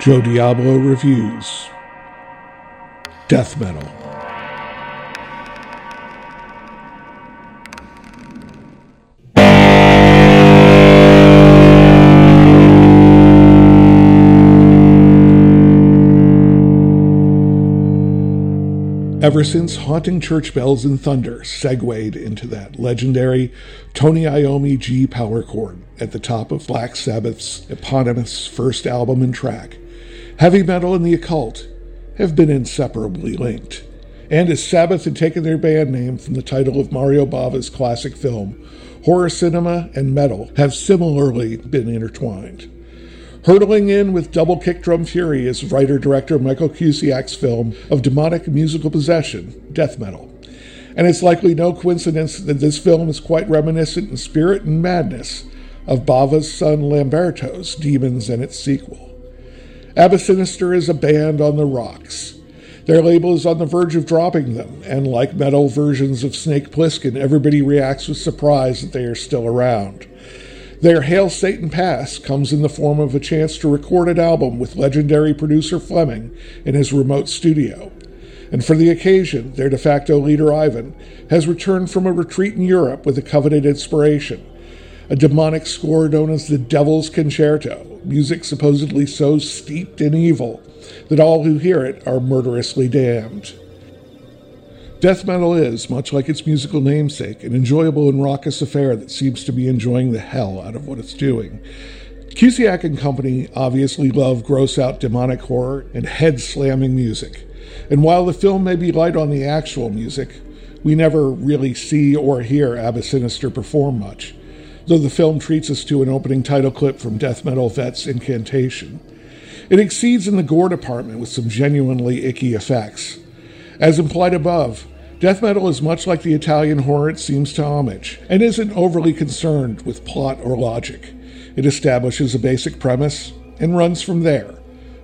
Joe Diablo reviews Death Metal. Ever since Haunting Church Bells and Thunder segued into that legendary Tony Iommi G power chord at the top of Black Sabbath's eponymous first album and track, heavy metal and the occult have been inseparably linked. And as Sabbath had taken their band name from the title of Mario Bava's classic film, horror cinema and metal have similarly been intertwined. Hurtling in with double kick drum fury is writer director Michael Cusick's film of demonic musical possession, Death Metal. And it's likely no coincidence that this film is quite reminiscent in spirit and madness of Bava's son Lamberto's Demons and its sequel. Abba Sinister is a band on the rocks. Their label is on the verge of dropping them, and like metal versions of Snake Plissken, everybody reacts with surprise that they are still around. Their Hail Satan Pass comes in the form of a chance to record an album with legendary producer Fleming in his remote studio. And for the occasion, their de facto leader Ivan has returned from a retreat in Europe with a coveted inspiration a demonic score known as the Devil's Concerto, music supposedly so steeped in evil that all who hear it are murderously damned. Death metal is, much like its musical namesake, an enjoyable and raucous affair that seems to be enjoying the hell out of what it's doing. Cusick and company obviously love gross out demonic horror and head slamming music. And while the film may be light on the actual music, we never really see or hear Abba Sinister perform much, though the film treats us to an opening title clip from Death Metal Vet's Incantation. It exceeds in the gore department with some genuinely icky effects. As implied above, death metal is much like the Italian horror it seems to homage, and isn't overly concerned with plot or logic. It establishes a basic premise and runs from there,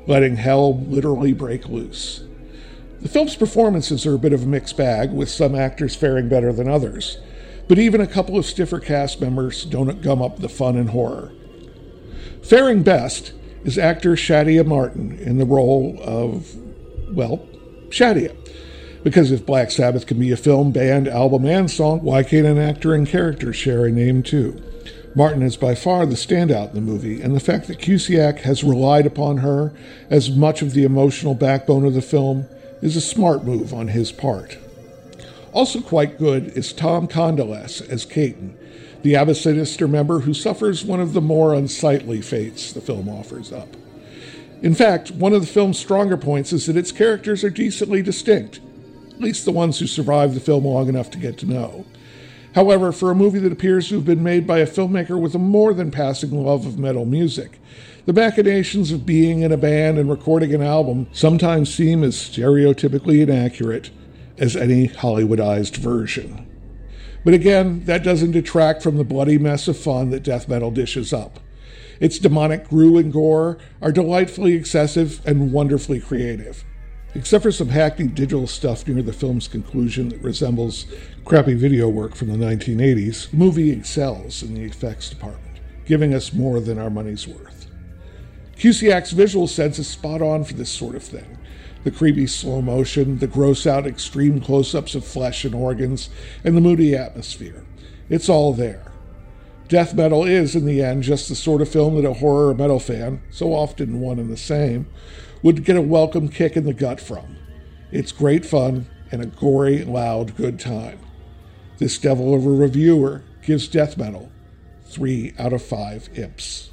letting hell literally break loose. The film's performances are a bit of a mixed bag, with some actors faring better than others, but even a couple of stiffer cast members don't gum up the fun and horror. Faring best is actor Shadia Martin in the role of, well, Shadia. Because if Black Sabbath can be a film, band, album, and song, why can't an actor and character share a name too? Martin is by far the standout in the movie, and the fact that Cusick has relied upon her as much of the emotional backbone of the film is a smart move on his part. Also quite good is Tom Condoles as Caton, the Abba Sinister member who suffers one of the more unsightly fates the film offers up. In fact, one of the film's stronger points is that its characters are decently distinct, at least the ones who survived the film long enough to get to know. However, for a movie that appears to have been made by a filmmaker with a more than passing love of metal music, the machinations of being in a band and recording an album sometimes seem as stereotypically inaccurate as any Hollywoodized version. But again, that doesn't detract from the bloody mess of fun that death metal dishes up. Its demonic grue and gore are delightfully excessive and wonderfully creative. Except for some hackneyed digital stuff near the film's conclusion that resembles crappy video work from the 1980s, the movie excels in the effects department, giving us more than our money's worth. Cusick's visual sense is spot on for this sort of thing. The creepy slow motion, the gross out extreme close ups of flesh and organs, and the moody atmosphere. It's all there. Death metal is, in the end, just the sort of film that a horror or metal fan, so often one and the same, would get a welcome kick in the gut from. It's great fun and a gory, loud, good time. This devil of a reviewer gives death metal 3 out of 5 imps.